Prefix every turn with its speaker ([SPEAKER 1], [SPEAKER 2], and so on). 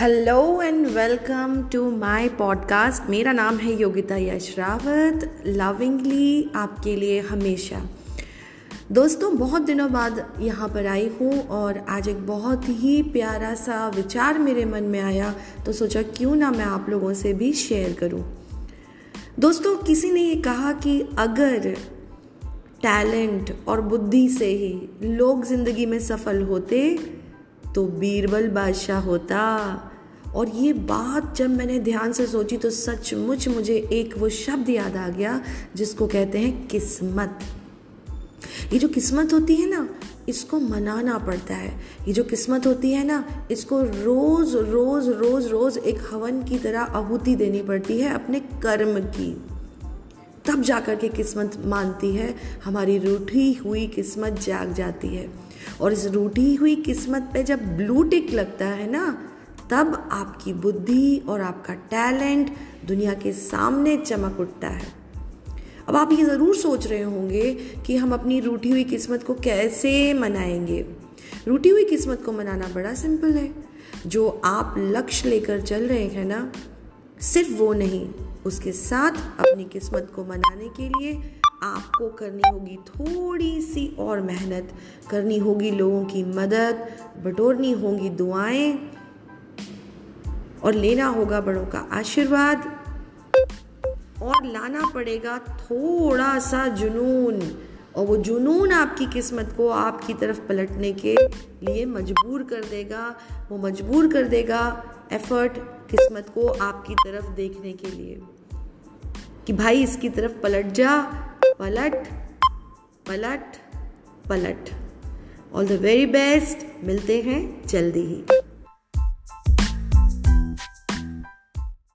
[SPEAKER 1] Hello and welcome to my podcast मेरा नाम है योगिता यश रावत लविंगली आपके लिए हमेशा। दोस्तों, बहुत दिनों बाद यहाँ पर आई हूँ और आज एक बहुत ही प्यारा सा विचार मेरे मन में आया तो सोचा क्यों ना मैं आप लोगों से भी शेयर करूँ। दोस्तों, किसी ने ये कहा कि अगर टैलेंट और बुद्धि से ही लोग ज़िंदगी में सफल होते तो बीरबल बादशाह होता। और ये बात जब मैंने ध्यान से सोची तो सचमुच मुझे एक वो शब्द याद आ गया जिसको कहते हैं किस्मत। ये जो किस्मत होती है ना, इसको मनाना पड़ता है। ये जो किस्मत होती है ना, इसको रोज रोज रोज रोज एक हवन की तरह आहुति देनी पड़ती है अपने कर्म की। तब जाकर के किस्मत मानती है। हमारी रूठी हुई किस्मत जाग जाती है। और इस रूठी हुई किस्मत पे जब ब्लू टिक लगता है ना तब आपकी बुद्धि और आपका टैलेंट दुनिया के सामने चमक उठता है। अब आप ये ज़रूर सोच रहे होंगे कि हम अपनी रूठी हुई किस्मत को कैसे मनाएँगे। रूठी हुई किस्मत को मनाना बड़ा सिंपल है। जो आप लक्ष्य लेकर चल रहे हैं ना, सिर्फ़ वो नहीं, उसके साथ अपनी किस्मत को मनाने के लिए आपको करनी होगी थोड़ी सी और मेहनत। करनी होगी लोगों की मदद, बटोरनी होगी दुआएँ और लेना होगा बड़ों का आशीर्वाद। और लाना पड़ेगा थोड़ा सा जुनून। और वो जुनून आपकी किस्मत को आपकी तरफ़ पलटने के लिए मजबूर कर देगा। वो मजबूर कर देगा एफर्ट किस्मत को आपकी तरफ़ देखने के लिए। कि भाई इसकी तरफ़ पलट जा। पलट पलट पलट। ऑल द वेरी बेस्ट मिलते हैं जल्दी ही।